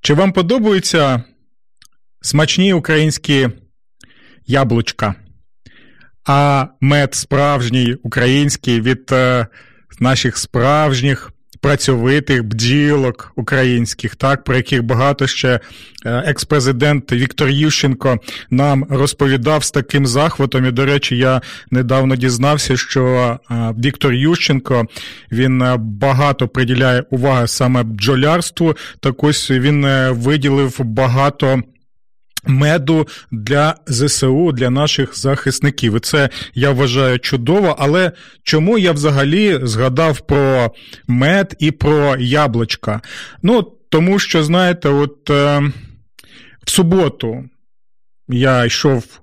Чи вам подобаються смачні українські яблучка? А мед справжній український від е, наших справжніх працьовитих бджілок українських, так про яких багато ще е, екс-президент Віктор Ющенко нам розповідав з таким захватом. І, до речі, я недавно дізнався, що е, Віктор Ющенко він е, багато приділяє уваги саме бджолярству. Так ось він виділив багато меду для ЗСУ, для наших захисників. І це я вважаю чудово. Але чому я взагалі згадав про мед і про яблучка? Ну, тому що, знаєте, от е, в суботу я йшов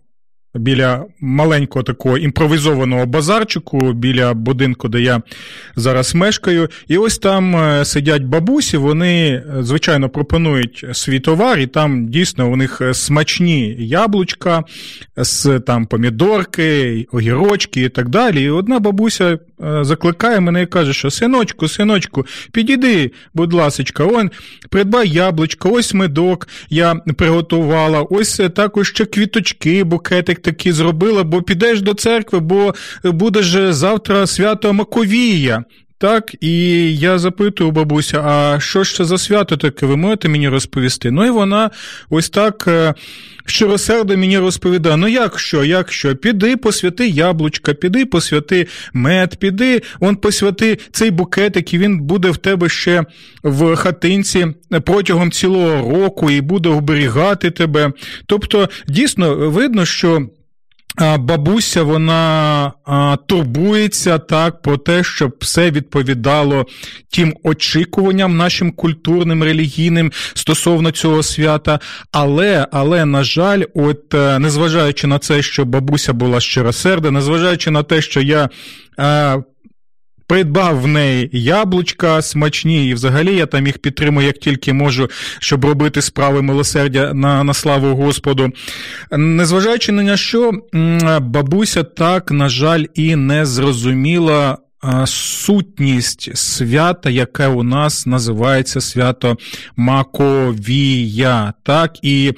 біля маленького такого імпровізованого базарчику, біля будинку, де я зараз мешкаю. І ось там е, сидять бабусі, вони, е, звичайно, пропонують свій товар, і там дійсно у них е, смачні яблучка з там помідорки, огірочки і так далі. І одна бабуся закликає мене і каже, що синочку, синочку, підійди, будь ласочка, он придбай яблучко, ось медок я приготувала, ось також ще квіточки, букетик такі зробила, бо підеш до церкви, бо буде ж завтра свято Маковія. Так, і я запитую бабуся, а що ж це за свято таке? Ви можете мені розповісти? Ну і вона ось так е, щиросердо мені розповідає: ну як що, як що? Піди посвяти яблучка, піди посвяти мед, піди, он посвяти цей букетик, і він буде в тебе ще в хатинці протягом цілого року і буде оберігати тебе. Тобто, дійсно видно, що бабуся вона турбується так про те, щоб все відповідало тим очікуванням нашим культурним, релігійним стосовно цього свята. Але, але, на жаль, от е, незважаючи на це, що бабуся була щиросерда, незважаючи на те, що я. Е, придбав в неї яблучка смачні, і взагалі я там їх підтримую, як тільки можу, щоб робити справи милосердя на, на славу Господу. Незважаючи на що, бабуся так, на жаль, і не зрозуміла. Сутність свята, яке у нас називається свято Маковія. Так, і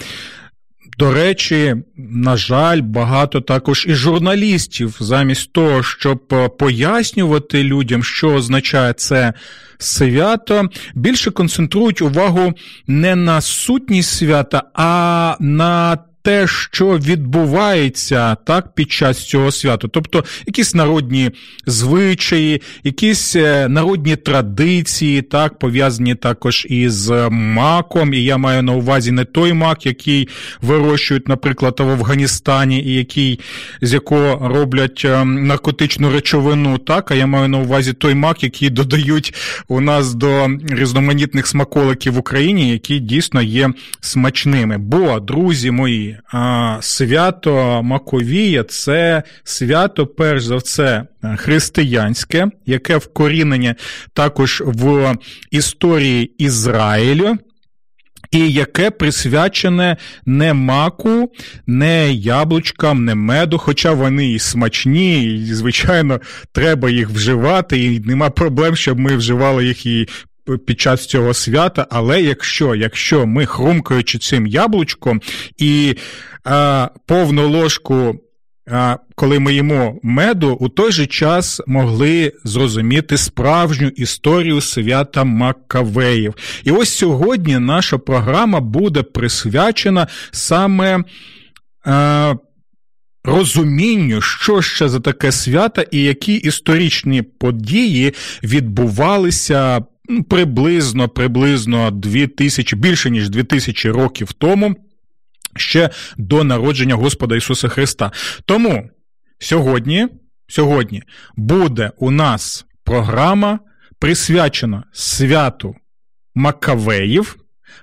до речі, на жаль, багато також і журналістів, замість того, щоб е, пояснювати людям, що означає це свято, більше концентрують увагу не на сутність свята, а на те, що відбувається так під час цього свята, тобто якісь народні звичаї, якісь е, народні традиції, так пов'язані також із маком. І я маю на увазі не той мак, який вирощують, наприклад, в Афганістані, і який з якого роблять е, наркотичну речовину, так а я маю на увазі той мак, який додають у нас до різноманітних смаколиків в Україні, які дійсно є смачними. Бо, друзі мої, свято Маковія це свято, перш за все, християнське, яке вкорінення також в історії Ізраїлю. І яке присвячене не маку, не яблучкам, не меду, хоча вони і смачні, і, звичайно, треба їх вживати, і нема проблем, щоб ми вживали їх і під час цього свята. Але якщо якщо ми хрумкаючи цим яблучком і а, повну ложку. Коли ми їмо меду, у той же час могли зрозуміти справжню історію свята Маккавеїв. І ось сьогодні наша програма буде присвячена саме е, розумінню, що ще за таке свято і які історичні події відбувалися приблизно приблизно 2000, більше ніж 2000 років тому, ще до народження Господа Ісуса Христа. Тому сьогодні, сьогодні буде у нас програма присвячена святу Макавеїв,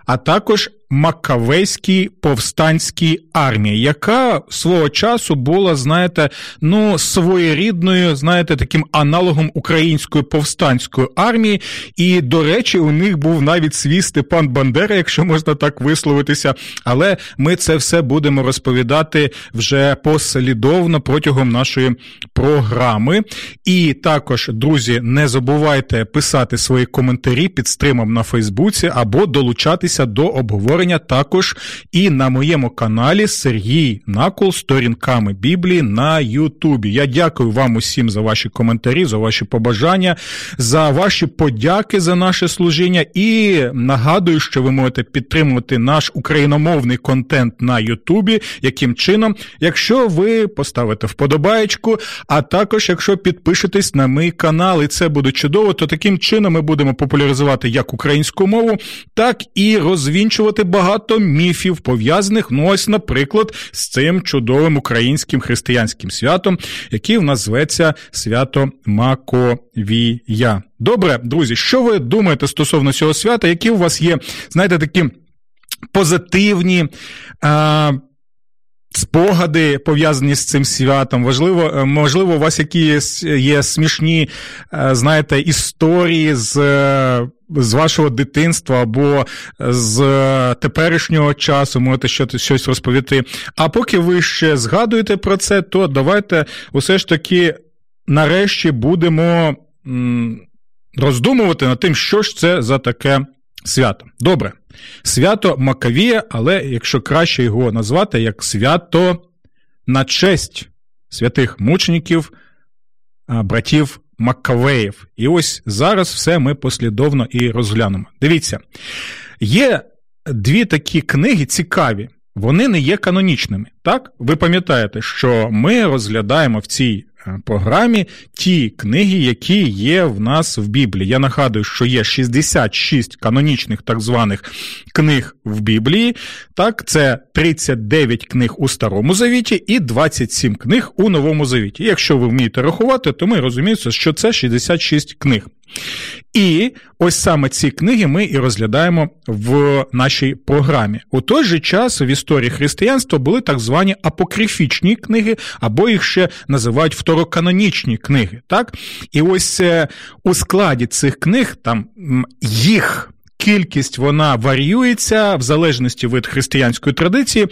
а також Макавейській повстанській армії, яка свого часу була, знаєте, ну своєрідною, знаєте, таким аналогом української повстанської армії. І, до речі, у них був навіть свій Степан Бандера, якщо можна так висловитися. Але ми це все будемо розповідати вже послідовно протягом нашої програми. І також, друзі, не забувайте писати свої коментарі під стримом на Фейсбуці або долучатися до обговорення також і на моєму каналі Сергій Накол сторінками Біблії на Ютубі. Я дякую вам усім за ваші коментарі, за ваші побажання, за ваші подяки за наше служіння. І нагадую, що ви можете підтримувати наш україномовний контент на Ютубі. Яким чином, якщо ви поставите вподобаєчку, а також якщо підпишетесь на мій канал, і це буде чудово, то таким чином ми будемо популяризувати як українську мову, так і розвінчувати багато міфів, пов'язаних, ну ось, наприклад, з цим чудовим українським християнським святом, який в нас зветься свято Маковія. Добре, друзі, що ви думаєте стосовно цього свята? Які у вас є, знаєте, такі позитивні. А, Спогади пов'язані з цим святом, важливо, е, можливо, у вас якісь є смішні, е, знаєте, історії з з вашого дитинства або з теперішнього часу, можете щось розповісти. А поки ви ще згадуєте про це, то давайте усе ж таки нарешті будемо роздумувати над тим, що ж це за таке свято. Добре. Свято Макавія, але якщо краще його назвати як свято на честь святих мучеників, братів Маккавеїв. І ось зараз все ми послідовно і розглянемо. Дивіться, є дві такі книги цікаві. Вони не є канонічними. Так, ви пам'ятаєте, що ми розглядаємо в цій програмі ті книги, які є в нас в Біблії. Я нагадую, що є 66 канонічних так званих книг в Біблії. Так, це 39 книг у Старому Завіті і 27 книг у Новому Завіті. якщо ви вмієте рахувати, то ми розуміємо, що це 66 книг. І ось саме ці книги ми і розглядаємо в нашій програмі. У той же час в історії християнства були так звані апокрифічні книги, або їх ще називають второканонічні книги. Так? І ось е, у складі цих книг там їх. Кількість вона варіюється в залежності від християнської традиції.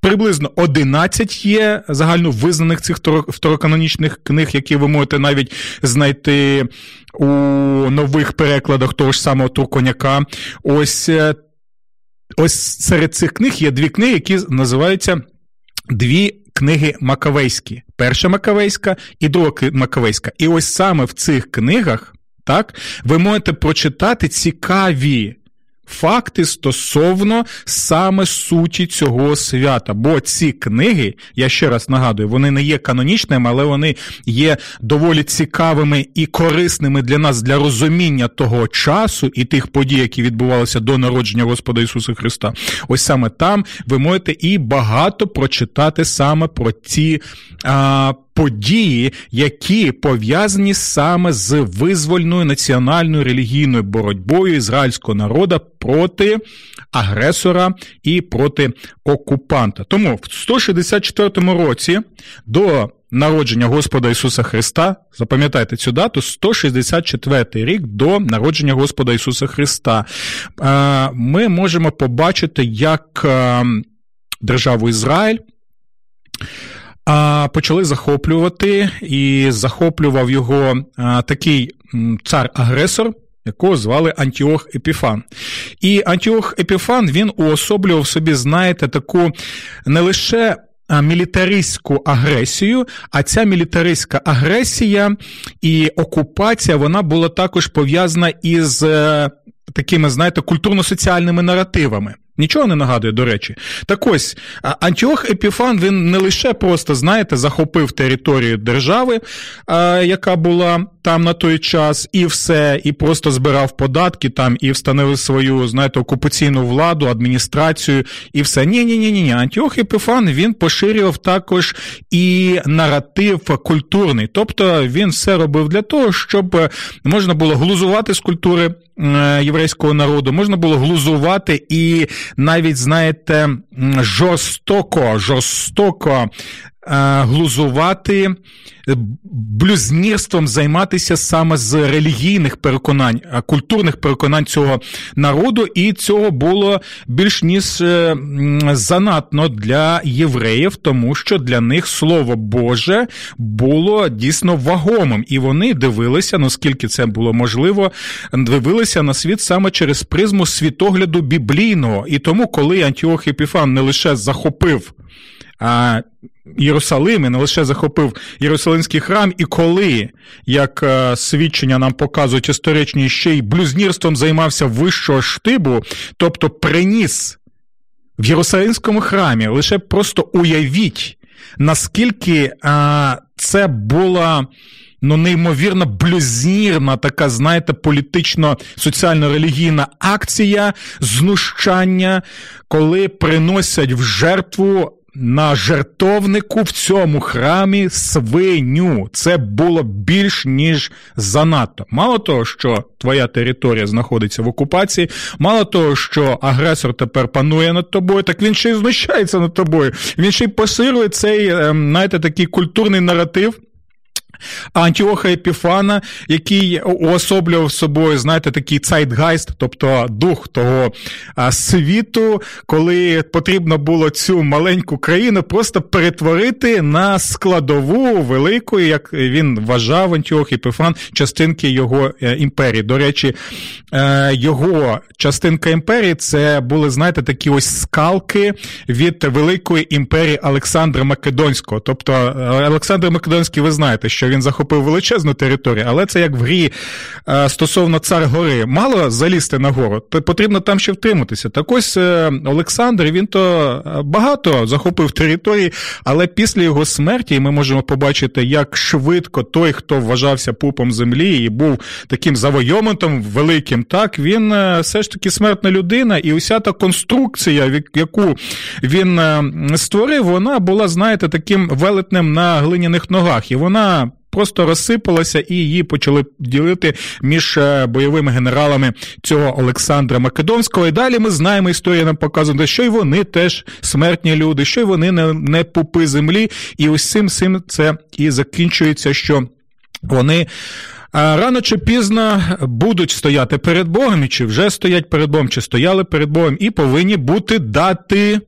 Приблизно 11 є загально визнаних цих второканонічних книг, які ви можете навіть знайти у нових перекладах того ж самого Турконяка. Ось е, ось серед цих книг є дві книги, які називаються дві книги Макавейські. Перша Макавейська і друга Макавейська. І ось саме в цих книгах. Так, ви можете прочитати цікаві факти стосовно саме суті цього свята. Бо ці книги, я ще раз нагадую, вони не є канонічними, але вони є доволі цікавими і корисними для нас для розуміння того часу і тих подій, які відбувалися до народження Господа Ісуса Христа. Ось саме там ви можете і багато прочитати саме про ці. А, події, які пов'язані саме з визвольною національною релігійною боротьбою ізраїльського народу проти агресора і проти окупанта. Тому в 164 році до народження Господа Ісуса Христа, запам'ятайте цю дату, 164 рік до народження Господа Ісуса Христа, ми можемо побачити, як державу Ізраїль почали захоплювати, і захоплював його такий цар-агресор. Якого звали Антіох Епіфан. І Антіох Епіфан він уособлював собі, знаєте, таку не лише мілітаристську агресію, а ця мілітаристська агресія і окупація вона була також пов'язана із е, такими, знаєте, культурно-соціальними наративами. Нічого не нагадує, до речі. Так ось, Антіох Епіфан він не лише просто, знаєте, захопив територію держави, яка була там на той час, і все, і просто збирав податки там, і встановив свою, знаєте, окупаційну владу, адміністрацію, і все. Ні, ні, ні, ні. Антіох Епіфан він поширював також і наратив культурний. Тобто він все робив для того, щоб можна було глузувати з культури єврейського народу, можна було глузувати і навіть, знаєте, жорстоко, жорстоко глузувати, е, блюзнірством займатися саме з релігійних переконань, е, культурних переконань цього народу, і цього було більш ніж занадно для євреїв, тому що для них слово Боже було дійсно вагомим, і вони дивилися, наскільки це було можливо, дивилися на світ саме через призму світогляду біблійного. І тому, коли Антіох Епіфан не лише захопив Єрусалим і не лише захопив Єрусалимський храм, і коли, як е, свідчення нам показують історичні, ще й блюзнірством займався вищого штибу, тобто приніс в Єрусалимському храмі, лише просто уявіть, наскільки а, це була. Ну, неймовірно блюзнірна така, знаєте, політично-соціально-релігійна акція знущання, коли приносять в жертву на жертовнику в цьому храмі свиню. Це було більш ніж занадто. Мало того, що твоя територія знаходиться в окупації, мало того, що агресор тепер панує над тобою, так він ще й знущається над тобою. Він ще й посилює цей, ем, знаєте, такий культурний наратив. Антіоха Епіфана, який уособлював собою, знаєте, такий Zeitgeist, тобто дух того світу, коли потрібно було цю маленьку країну просто перетворити на складову велику, як він вважав Антіох Епіфан, частинки його е, імперії. До речі, е, його частинка імперії це були, знаєте, такі ось скалки від великої імперії Олександра Македонського. Тобто, е, Олександр Македонський, ви знаєте, що він захопив величезну територію, але це як в грі е, стосовно цар гори. Мало залізти на гору, потрібно там ще втриматися. Так ось е, Олександр він то е, багато захопив території, але після його смерті ми можемо побачити, як швидко той, хто вважався пупом землі і був таким завойомантом великим, так він все ж таки смертна людина, і уся та конструкція, яку він створив, вона була, знаєте, таким велетнем на глиняних ногах, і вона просто розсипалася, і її почали ділити між е, бойовими генералами цього Олександра Македонського. І далі ми знаємо, історія нам показує, що й вони теж смертні люди, що й вони не, не пупи землі. І ось цим цим це і закінчується, що вони. Рано чи пізно будуть стояти перед Богом, чи вже стоять перед Богом, чи стояли перед Богом, і повинні бути дати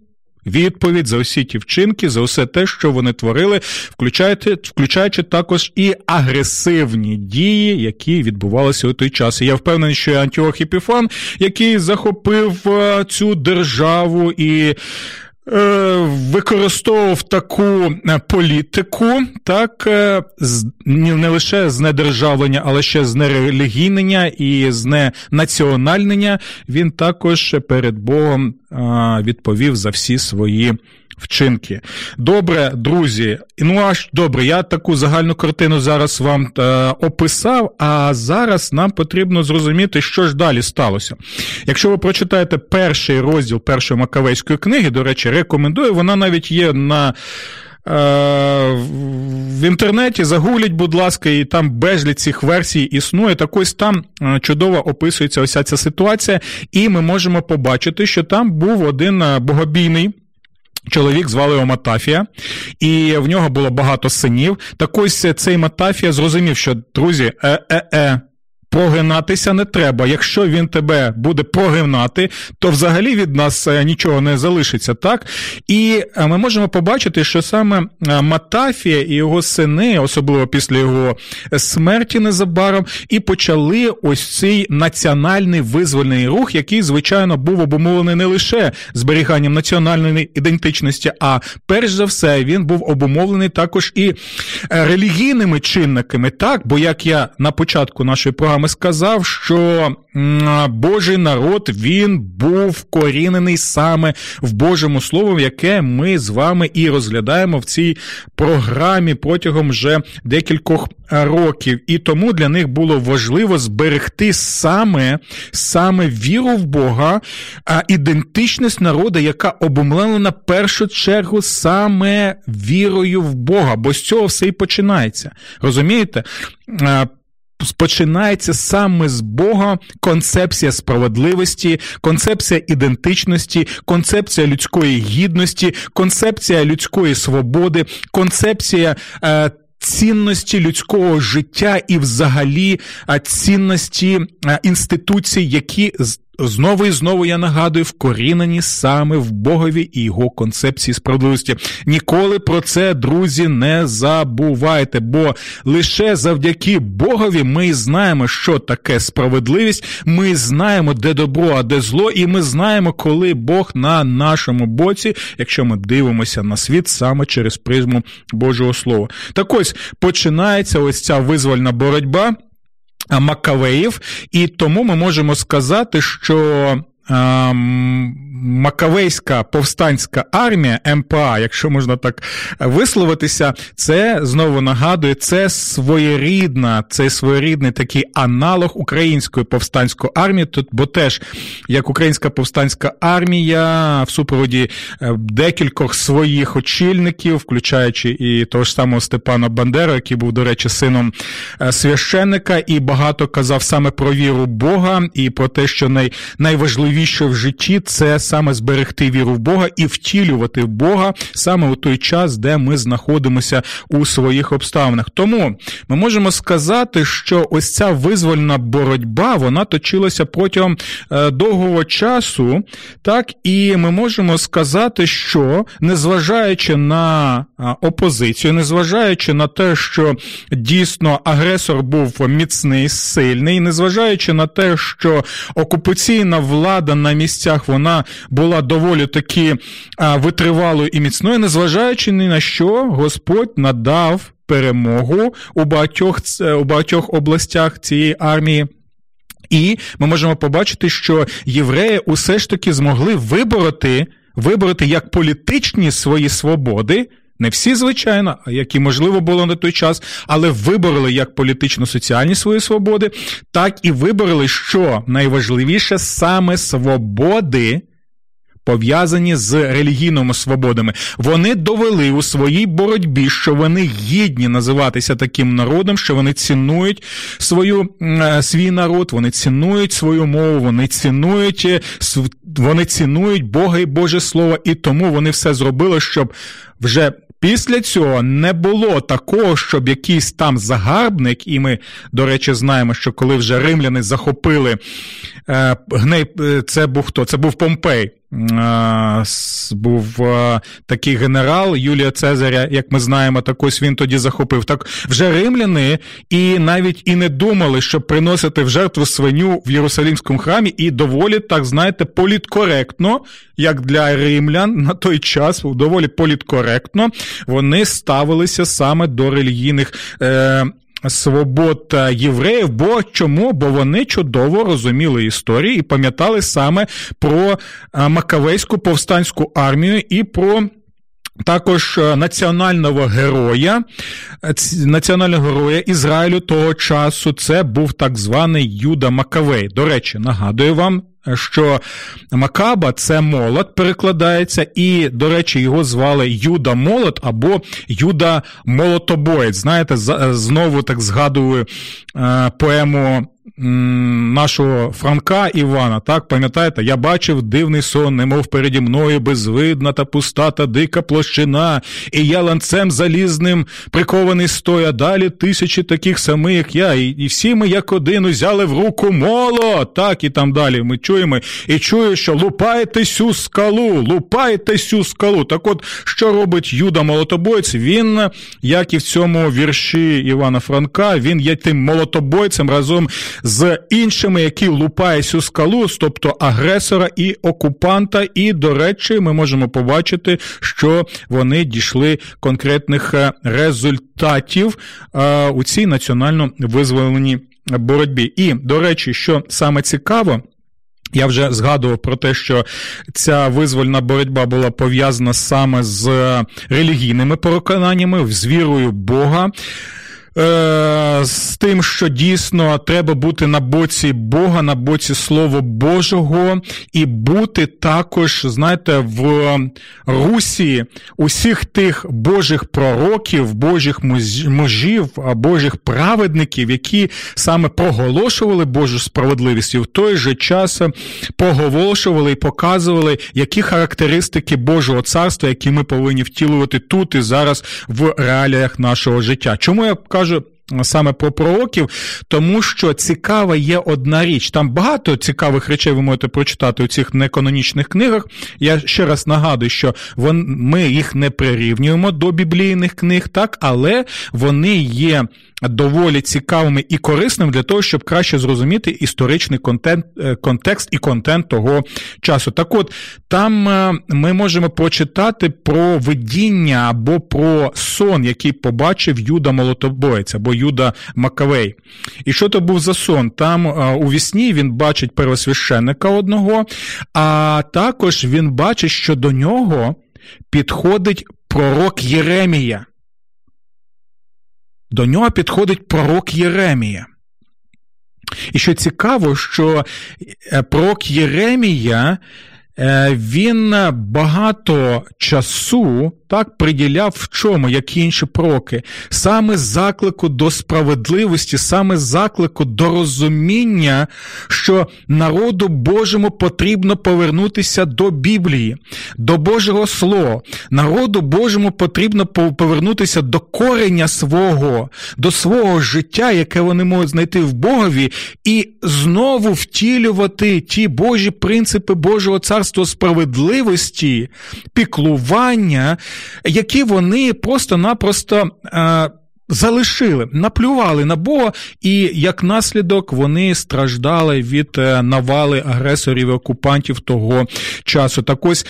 відповідь за усі ті вчинки, за усе те, що вони творили, включаючи, включаючи також і агресивні дії, які відбувалися у той час. І я впевнений, що Антіох Епіфан, який захопив е, цю державу і. Е, використовував таку е, політику, так не лише знедержавлення, але ще знерелігійнення і зненаціональнення. Він також перед Богом відповів за всі свої вчинки. Добре, друзі. Ну аж добре, я таку загальну картину зараз вам е, описав, а зараз нам потрібно зрозуміти, що ж далі сталося. Якщо ви прочитаєте перший розділ першої Макавейської книги, до речі, рекомендую, вона навіть є на. Е, в інтернеті загугліть, будь ласка, і там безліч цих версій існує. Так ось там е, чудово описується ося ця ситуація, і ми можемо побачити, що там був один е, богобійний. Чоловік звали його Матафія, і в нього було багато синів. Так ось цей Матафія зрозумів, що друзі, е-е-е, прогинатися не треба. Якщо він тебе буде прогинати, то взагалі від нас е, нічого не залишиться, так? І е, ми можемо побачити, що саме е, Матафія і його сини, особливо після його смерті незабаром, і почали ось цей національний визвольний рух, який, звичайно, був обумовлений не лише зберіганням національної ідентичності, а перш за все він був обумовлений також і релігійними чинниками, так, бо як я на початку нашої програми вами сказав, що Божий народ він був корінений саме в Божому Слову, яке ми з вами і розглядаємо в цій програмі протягом вже декількох років. І тому для них було важливо зберегти саме саме віру в Бога, а ідентичність народу, яка обумлена першу чергу саме вірою в Бога, бо з цього все і починається. Розумієте? Починається саме з Бога концепція справедливості, концепція ідентичності, концепція людської гідності, концепція людської свободи, концепція е, цінності людського життя і, взагалі, е, цінності е, інституцій, які Знову і знову я нагадую, вкорінені саме в Богові і його концепції справедливості. Ніколи про це, друзі, не забувайте, бо лише завдяки Богові ми знаємо, що таке справедливість. Ми знаємо, де добро, а де зло, і ми знаємо, коли Бог на нашому боці, якщо ми дивимося на світ саме через призму Божого Слова. Так ось починається ось ця визвольна боротьба. Макавеїв, і тому ми можемо сказати, що Макавейська повстанська армія МПА, якщо можна так висловитися, це знову нагадує, це своєрідна, це своєрідний такий аналог української повстанської армії. Тут, бо теж як українська повстанська армія в супроводі е, декількох своїх очільників, включаючи і того ж самого Степана Бандера, який був, до речі, сином е, священника, і багато казав саме про віру Бога і про те, що най, найважливіше в житті це саме зберегти віру в Бога і втілювати Бога саме у той час, де ми знаходимося у своїх обставинах. Тому ми можемо сказати, що ось ця визвольна боротьба вона точилася протягом е, довгого часу, так і ми можемо сказати, що незважаючи на е, опозицію, незважаючи на те, що дійсно агресор був міцний, сильний, незважаючи на те, що окупаційна влада на місцях вона була доволі таки витривалою і міцною, незважаючи ні на що, Господь надав перемогу у багатьох, у багатьох областях цієї армії. І ми можемо побачити, що євреї усе ж таки змогли вибороти, вибороти як політичні свої свободи. Не всі, звичайно, які можливо було на той час, але вибороли як політично-соціальні свої свободи, так і вибороли, що найважливіше саме свободи пов'язані з релігійними свободами. Вони довели у своїй боротьбі, що вони гідні називатися таким народом, що вони цінують свою е, свій народ, вони цінують свою мову, вони цінують е, вони цінують Бога і Боже Слово, і тому вони все зробили, щоб вже. Після цього не було такого, щоб якийсь там загарбник, і ми, до речі, знаємо, що коли вже римляни захопили е, гней, це був хто? Це був Помпей був такий генерал Юлія Цезаря, як ми знаємо, так ось він тоді захопив. Так вже римляни і навіть і не думали, щоб приносити в жертву свиню в Єрусалімському храмі, і доволі, так знаєте, політкоректно, як для римлян на той час, доволі політкоректно, вони ставилися саме до релігійних. Е, свобод євреїв. Бо чому? Бо вони чудово розуміли історію і пам'ятали саме про Макавейську повстанську армію і про. Також національного героя, національного героя Ізраїлю того часу це був так званий Юда Макавей. До речі, нагадую вам, що Макаба це молот перекладається, і, до речі, його звали Юда Молот або Юда Молотобоєць. Знаєте, знову так згадую е, поему нашого Франка Івана, так, пам'ятаєте, я бачив дивний сон, немов переді мною безвидна та пуста та дика площина, і я ланцем залізним прикований стоя. Далі тисячі таких самих, як я, і, і всі ми, як один, узяли в руку моло. Так, і там далі ми чуємо. І чую, що лупайте сю скалу, лупайте сю скалу. Так от, що робить Юда Молотобойць? Він, як і в цьому вірші Івана Франка, він є тим молотобойцем разом з іншими, які лупають цю скалу, тобто агресора і окупанта. І, до речі, ми можемо побачити, що вони дійшли конкретних е, результатів е, у цій національно визволеній боротьбі. І, до речі, що саме цікаво. Я вже згадував про те, що ця визвольна боротьба була пов'язана саме з релігійними переконаннями, з вірою Бога. Е, з тим, що дійсно треба бути на боці Бога, на боці Слова Божого, і бути також, знаєте, в русі усіх тих Божих пророків, Божих мужів, Божих праведників, які саме проголошували Божу справедливість, і в той же час проголошували і показували, які характеристики Божого царства, які ми повинні втілювати тут і зараз в реаліях нашого життя. Чому я кажу? Кажу. Саме про пророків, тому що цікава є одна річ. Там багато цікавих речей ви можете прочитати у цих неканонічних книгах. Я ще раз нагадую, що вон, ми їх не прирівнюємо до біблійних книг, так, але вони є доволі цікавими і корисними для того, щоб краще зрозуміти історичний контент, е, контекст і контент того часу. Так от, там е, ми можемо прочитати про видіння або про сон, який побачив Юда Молотобоєць або Юда Макавей. І що то був за сон? Там е, у вісні він бачить первосвященника одного, а також він бачить, що до нього підходить пророк Єремія до нього підходить пророк Єремія. І що цікаво, що е, пророк Єремія Е, він багато часу так приділяв в чому, як і інші проки, саме заклику до справедливості, саме заклику до розуміння, що народу Божому потрібно повернутися до Біблії, до Божого Слова. Народу Божому потрібно повернутися до кореня свого, до свого життя, яке вони можуть знайти в Богові, і знову втілювати ті Божі принципи Божого царства справедливості, піклування, які вони просто-напросто. Е, залишили, наплювали на Бога, і як наслідок вони страждали від е, навали агресорів і окупантів того часу. Так ось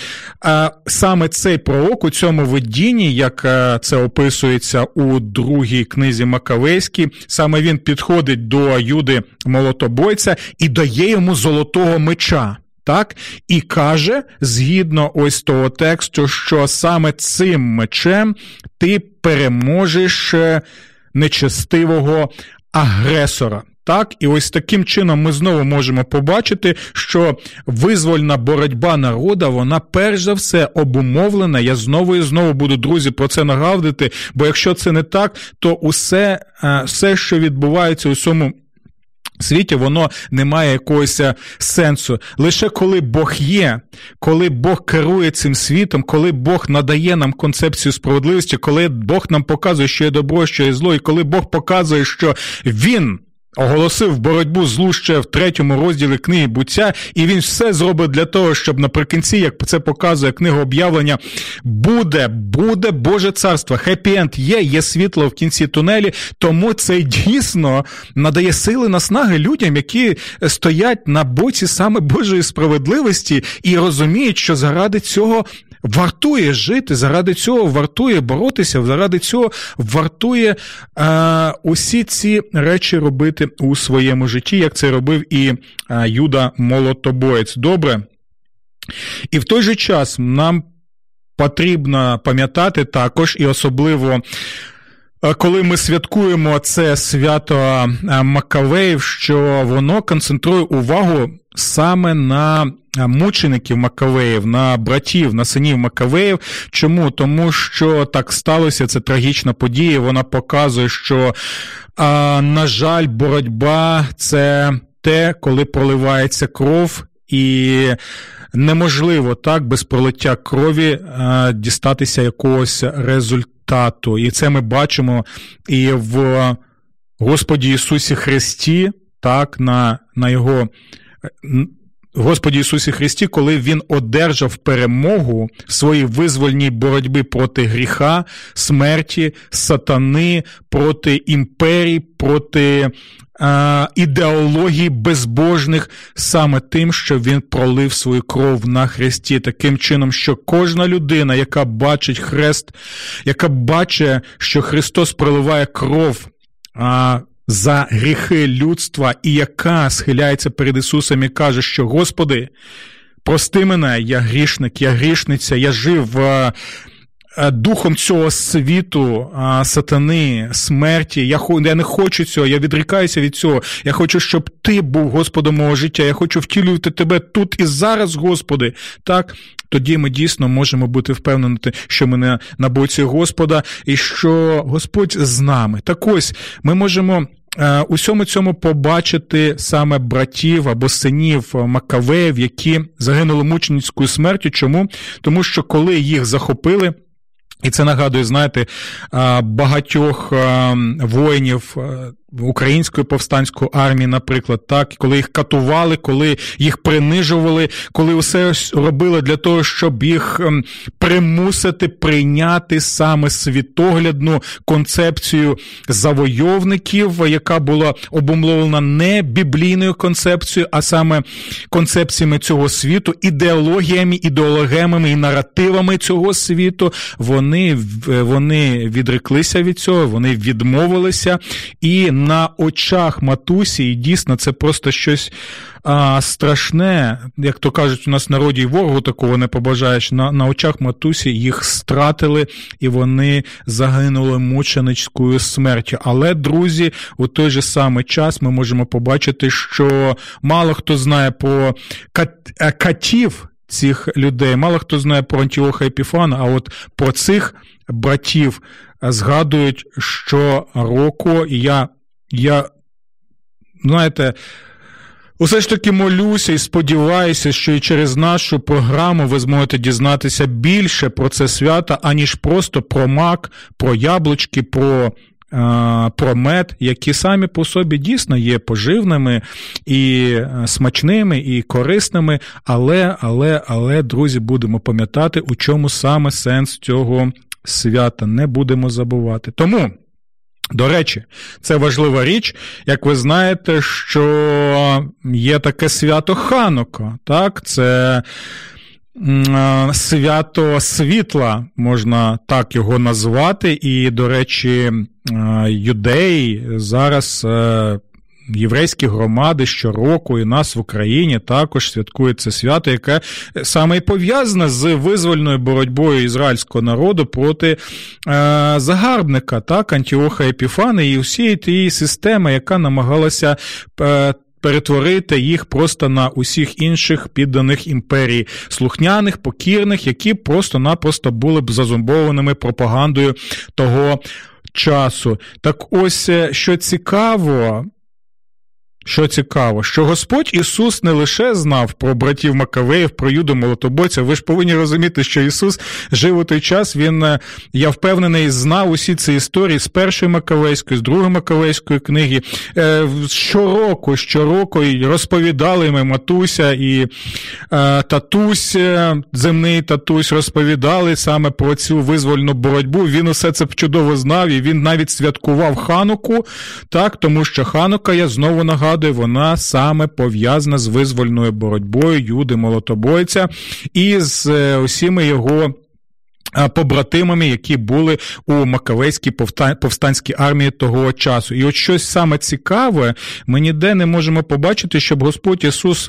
е, саме цей пророк у цьому видінні, як це описується у другій книзі Макавейській, саме він підходить до Юди Молотобойця і дає йому золотого меча так, і каже, згідно ось того тексту, що саме цим мечем ти переможеш е, нечестивого агресора. Так, і ось таким чином ми знову можемо побачити, що визвольна боротьба народа, вона перш за все обумовлена. Я знову і знову буду, друзі, про це нагадувати. Бо якщо це не так, то усе, е, все, що відбувається у цьому світі воно не має якогось е, сенсу. Лише коли Бог є, коли Бог керує цим світом, коли Бог надає нам концепцію справедливості, коли Бог нам показує, що є добро, що є зло, і коли Бог показує, що Він Оголосив боротьбу злу ще в третьому розділі книги буття, і він все зробить для того, щоб наприкінці, як це показує книга об'явлення, буде, буде Боже царство. Хеппі-енд є, є світло в кінці тунелі, тому це дійсно надає сили наснаги людям, які стоять на боці саме Божої справедливості і розуміють, що заради цього вартує жити, заради цього вартує боротися, заради цього вартує е, усі ці речі робити у своєму житті, як це робив і е, Юда Молотобоєць. Добре. І в той же час нам потрібно пам'ятати також і особливо. Е, коли ми святкуємо це свято Макавеїв, що воно концентрує увагу саме на мучеників Макавеїв, на братів, на синів Макавеїв. Чому? Тому що так сталося, це трагічна подія. Вона показує, що, на жаль, боротьба це те, коли проливається кров і. Неможливо так без пролиття крові дістатися якогось результату. І це ми бачимо і в Господі Ісусі Христі, так, на, на Його Господі Ісусі Христі, коли Він одержав перемогу в своїй визвольній боротьбі проти гріха, смерті, сатани, проти імперій, проти е, ідеології безбожних, саме тим, що Він пролив свою кров на хресті, таким чином, що кожна людина, яка бачить хрест, яка бачить, що Христос проливає кров. За гріхи людства і яка схиляється перед Ісусом і каже, що Господи, прости мене, я грішник, я грішниця, я жив е, Е, духом цього світу, сатани, смерті. Я я не хочу цього, я відрікаюся від цього. Я хочу, щоб ти був Господом мого життя. Я хочу втілювати тебе тут і зараз, Господи. Так, тоді ми дійсно можемо бути впевнені, що ми не на боці Господа і що Господь з нами. Так ось ми можемо. Е, усьому цьому побачити саме братів або синів Макавеїв, які загинули мученицькою смертю. Чому? Тому що коли їх захопили. І це нагадує, знаєте, багатьох воїнів української повстанської армії, наприклад, так, коли їх катували, коли їх принижували, коли усе робили для того, щоб їх ем, примусити прийняти саме світоглядну концепцію завойовників, яка була обумовлена не біблійною концепцією, а саме концепціями цього світу, ідеологіями, ідеологемами і наративами цього світу, вони, вони відреклися від цього, вони відмовилися. І на очах матусі, і дійсно це просто щось а, страшне, як то кажуть, у нас народі й ворогу такого не побажаєш. На, на очах матусі їх стратили і вони загинули мученицькою смертю. Але, друзі, у той же самий час ми можемо побачити, що мало хто знає про е, катів. Цих людей, мало хто знає про Антіоха Епіфана, а от про цих братів згадують щороку, і я я, знаєте, усе ж таки молюся і сподіваюся, що і через нашу програму ви зможете дізнатися більше про це свято, аніж просто про мак, про яблучки, про. Про мед, які самі по собі дійсно є поживними і смачними, і корисними, але, але, але, друзі, будемо пам'ятати, у чому саме сенс цього свята. Не будемо забувати. Тому до речі, це важлива річ, як ви знаєте, що є таке свято Ханука, так, це свято світла, можна так його назвати. І, до речі, юдеї зараз е, єврейські громади щороку і нас в Україні також святкують це свято, яке саме і пов'язане з визвольною боротьбою ізраїльського народу проти е, загарбника, так, Антіоха Епіфана і усієї тієї системи, яка намагалася. Е, Перетворити їх просто на усіх інших підданих імперії, слухняних, покірних, які просто-напросто були б зазумбованими пропагандою того часу. Так ось е, що цікаво, що цікаво, що Господь Ісус не лише знав про братів Макавеїв, про Юду Молотобойця. Ви ж повинні розуміти, що Ісус жив у той час. Він, е, я впевнений, знав усі ці історії з першої Макавейської, з другої Макавейської книги. Е, щороку, щороку розповідали ми матуся і е, татусь, земний татусь, розповідали саме про цю визвольну боротьбу. Він усе це чудово знав, і він навіть святкував Хануку, так, тому що Ханука, я знову нагадую, нагадую, вона саме пов'язана з визвольною боротьбою Юди Молотобойця і з е, усіми його. Побратимами, які були у Макавейській повстанській армії того часу. І от щось саме цікаве, ми ніде не можемо побачити, щоб Господь Ісус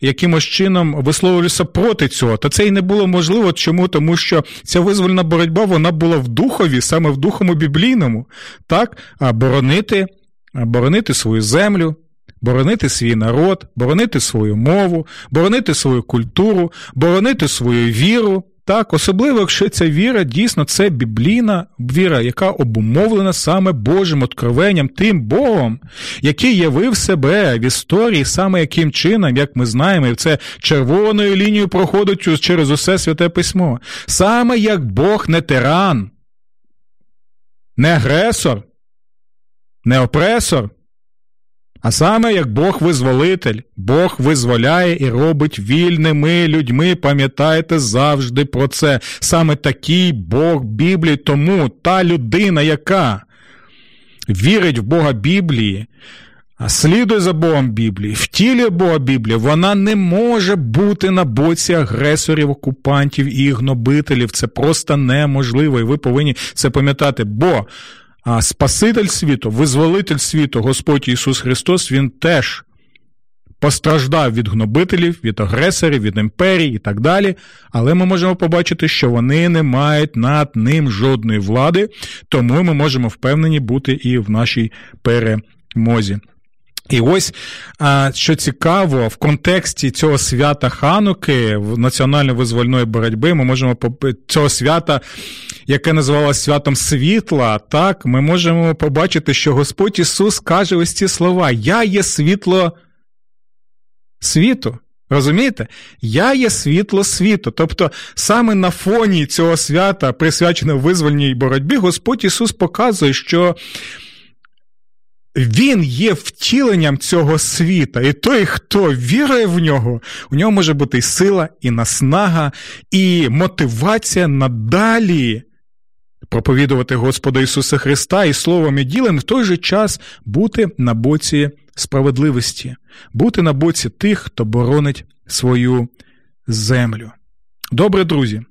якимось чином висловлювався проти цього. Та це й не було можливо. Чому? Тому що ця визвольна боротьба вона була в духові, саме в духому біблійному, так, боронити, боронити свою землю, боронити свій народ, боронити свою мову, боронити свою культуру, боронити свою віру. Так, особливо, якщо ця віра дійсно це біблійна віра, яка обумовлена саме Божим откровенням, тим Богом, який явив себе в історії, саме яким чином, як ми знаємо, і це червоною лінією проходить через усе святе письмо. Саме як Бог не тиран, не агресор, не опресор, а саме як Бог визволитель, Бог визволяє і робить вільними людьми. Пам'ятайте завжди про це. Саме такий Бог Біблії. Тому та людина, яка вірить в Бога Біблії, слідує за Богом Біблії, втілює Бога Біблії, вона не може бути на боці агресорів, окупантів і гнобителів. Це просто неможливо, і ви повинні це пам'ятати. Бо а Спаситель світу, визволитель світу, Господь Ісус Христос, Він теж постраждав від гнобителів, від агресорів, від імперій і так далі. Але ми можемо побачити, що вони не мають над ним жодної влади, тому ми можемо впевнені бути і в нашій перемозі. І ось що цікаво, в контексті цього свята Хануки, національно-визвольної боротьби, ми можемо цього свята, яке називалося святом світла, так, ми можемо побачити, що Господь Ісус каже ось ці слова: Я є світло світу. Розумієте? Я є світло світу. Тобто, саме на фоні цього свята, присвяченого визвольній боротьбі, Господь Ісус показує, що він є втіленням цього світа, і той, хто вірує в нього, у нього може бути і сила, і наснага, і мотивація надалі проповідувати Господа Ісуса Христа і Словом і ділом, в той же час бути на боці справедливості, бути на боці тих, хто боронить свою землю. Добре, друзі.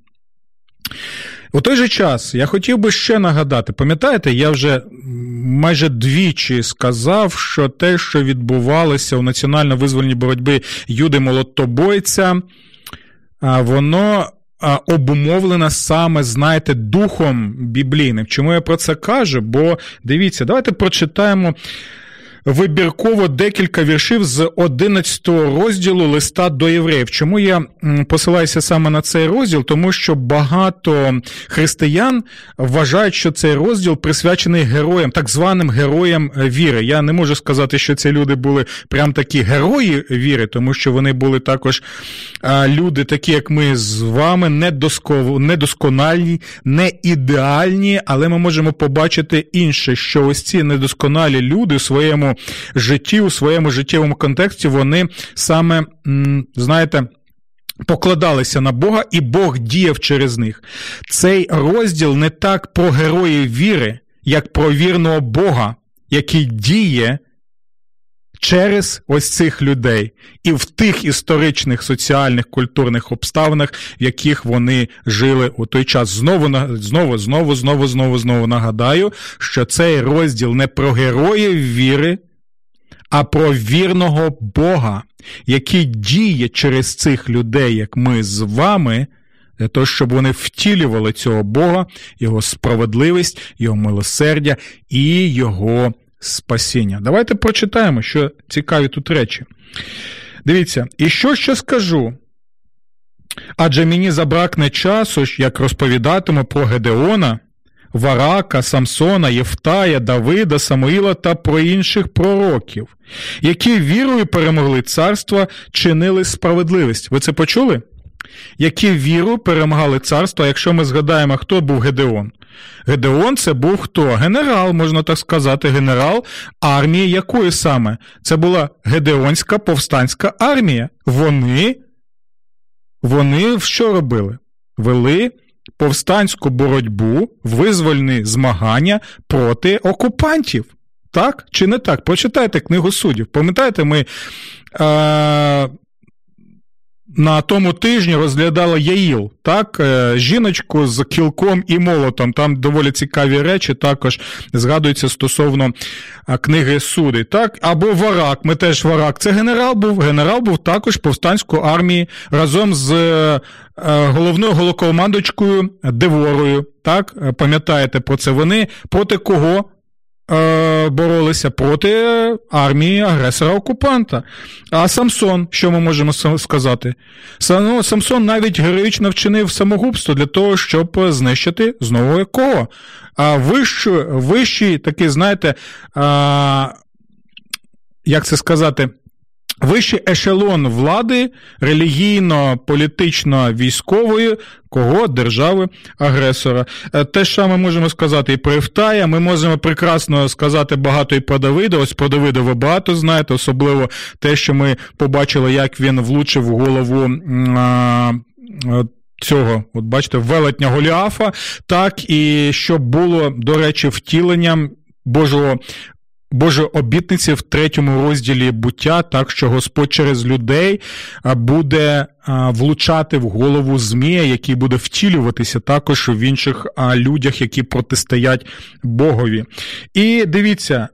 У той же час я хотів би ще нагадати, пам'ятаєте, я вже майже двічі сказав, що те, що відбувалося у національно-визвольній боротьбі Юди Молотобойця, воно обумовлено саме, знаєте, духом біблійним. Чому я про це кажу? Бо дивіться, давайте прочитаємо вибірково декілька віршів з 11 розділу листа до євреїв. Чому я посилаюся саме на цей розділ? Тому що багато християн вважають, що цей розділ присвячений героям, так званим героям віри. Я не можу сказати, що ці люди були прям такі герої віри, тому що вони були також люди, такі як ми з вами, недоскональні, не ідеальні, але ми можемо побачити інше, що ось ці недосконалі люди в своєму житті, у своєму життєвому контексті, вони саме, знаєте, покладалися на Бога, і Бог діяв через них. Цей розділ не так про героїв віри, як про вірного Бога, який діє. Через ось цих людей і в тих історичних, соціальних, культурних обставинах, в яких вони жили у той час. Знову знову, знову, знову, знову, знову нагадаю, що цей розділ не про героїв віри, а про вірного Бога, який діє через цих людей, як ми з вами, для того, щоб вони втілювали цього Бога, Його справедливість, Його милосердя і Його спасіння. Давайте прочитаємо, що цікаві тут речі. Дивіться, і що ще скажу? Адже мені забракне часу, як розповідатиму про Гедеона, Варака, Самсона, Єфтая, Давида, Самуїла та про інших пророків, які вірою перемогли царство, чинили справедливість. Ви це почули? Які віру перемагали царство, якщо ми згадаємо, хто був Гедеон? Гедеон це був хто? Генерал, можна так сказати, генерал армії якої саме? Це була Гедеонська повстанська армія. Вони, вони що робили? Вели повстанську боротьбу, визвольні змагання проти окупантів. Так чи не так? Почитайте книгу суддів. Пам'ятаєте, ми е, на тому тижні розглядала Яїл, так, е, жіночку з кілком і молотом. Там доволі цікаві речі також згадуються стосовно е, книги суди. Так, або Варак. Ми теж Варак. Це генерал був. Генерал був також повстанської армії разом з е, головною голокомандочкою Деворою. Так, пам'ятаєте про це? Вони проти кого? Е, боролися проти армії агресора-окупанта. А Самсон, що ми можемо сказати? Ну, Самсон навіть героїчно вчинив самогубство для того, щоб знищити знову якого? А вищий, вищий такий, знаєте, як це сказати? Вищий ешелон влади релігійно, політично, військової кого держави-агресора. Е, те ж саме можемо сказати і про Євтая, Ми можемо прекрасно сказати багато і про Давида. Ось про Давида ви багато знаєте, особливо те, що ми побачили, як він влучив голову. А, Цього, от бачите, велетня Голіафа, так і щоб було, до речі, втіленням Божого Боже обітниці в третьому розділі буття, так що Господь через людей буде влучати в голову Змія, який буде втілюватися також в інших людях, які протистоять Богові. І дивіться.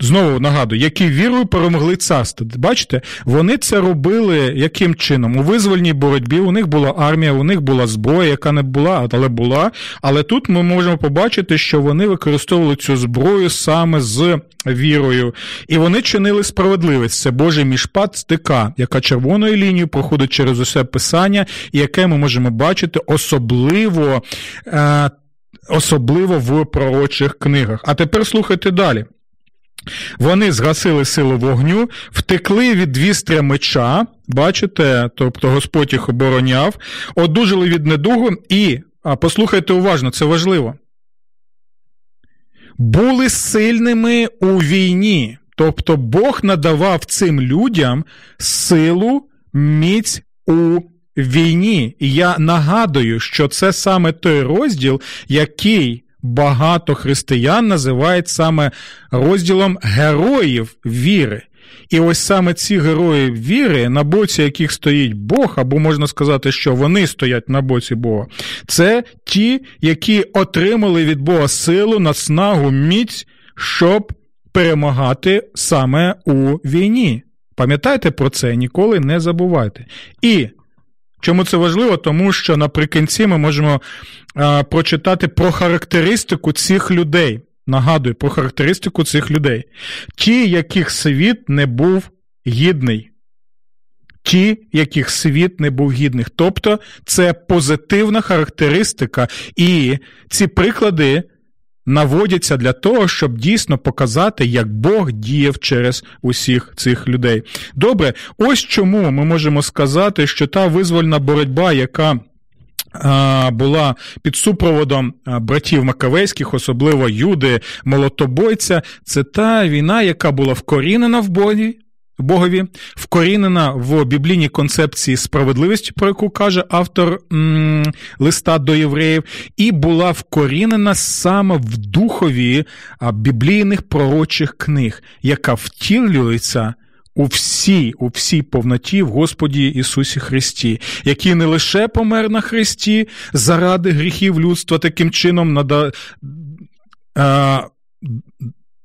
Знову нагадую, які вірою перемогли царство. Бачите, вони це робили яким чином? У визвольній боротьбі у них була армія, у них була зброя, яка не була, але була. Але тут ми можемо побачити, що вони використовували цю зброю саме з вірою, і вони чинили справедливість. Це Божий мішпад стика, яка червоною лінією проходить через усе писання, і яке ми можемо бачити особливо. Е- Особливо в пророчих книгах. А тепер слухайте далі. Вони згасили силу вогню, втекли від вістря меча, бачите, тобто Господь їх обороняв, одужали від недугу і, а послухайте уважно, це важливо. Були сильними у війні. Тобто Бог надавав цим людям силу, міць у війні. І я нагадую, що це саме той розділ, який багато християн називають саме розділом героїв віри. І ось саме ці герої віри, на боці яких стоїть Бог, або можна сказати, що вони стоять на боці Бога, це ті, які отримали від Бога силу, наснагу, міць, щоб перемагати саме у війні. Пам'ятайте про це, ніколи не забувайте. І Чому це важливо? Тому що наприкінці ми можемо а, прочитати про характеристику цих людей. Нагадую, про характеристику цих людей. Ті, яких світ не був гідний. Ті, яких світ не був гідних. Тобто це позитивна характеристика. І ці приклади наводяться для того, щоб дійсно показати, як Бог діяв через усіх цих людей. Добре, ось чому ми можемо сказати, що та визвольна боротьба, яка була під супроводом братів Макавейських, особливо Юди, молотобойця, це та війна, яка була вкорінена в Богі, Богові, вкорінена в біблійній концепції справедливості, про яку каже автор м- листа до євреїв, і була вкорінена саме в духові біблійних пророчих книг, яка втілюється. У всій, у всій повноті в Господі Ісусі Христі, який не лише помер на Христі заради гріхів людства, таким чином, нада, а,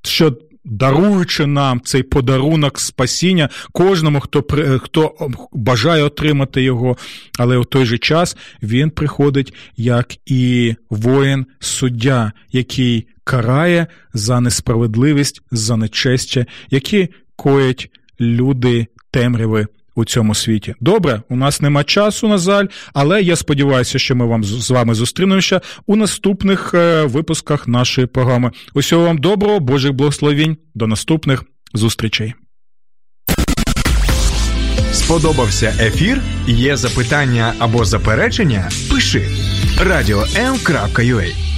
що даруючи нам цей подарунок спасіння кожному, хто хто бажає отримати його, але у той же час він приходить як і воїн суддя, який карає за несправедливість, за нечестя, які коять люди темряви у цьому світі. Добре, у нас нема часу, на жаль, але я сподіваюся, що ми вам з вами зустрінемося у наступних е, випусках нашої програми. Усього вам доброго, Божих благословінь, до наступних зустрічей. Сподобався ефір? Є запитання або заперечення? Пиши радіом.ua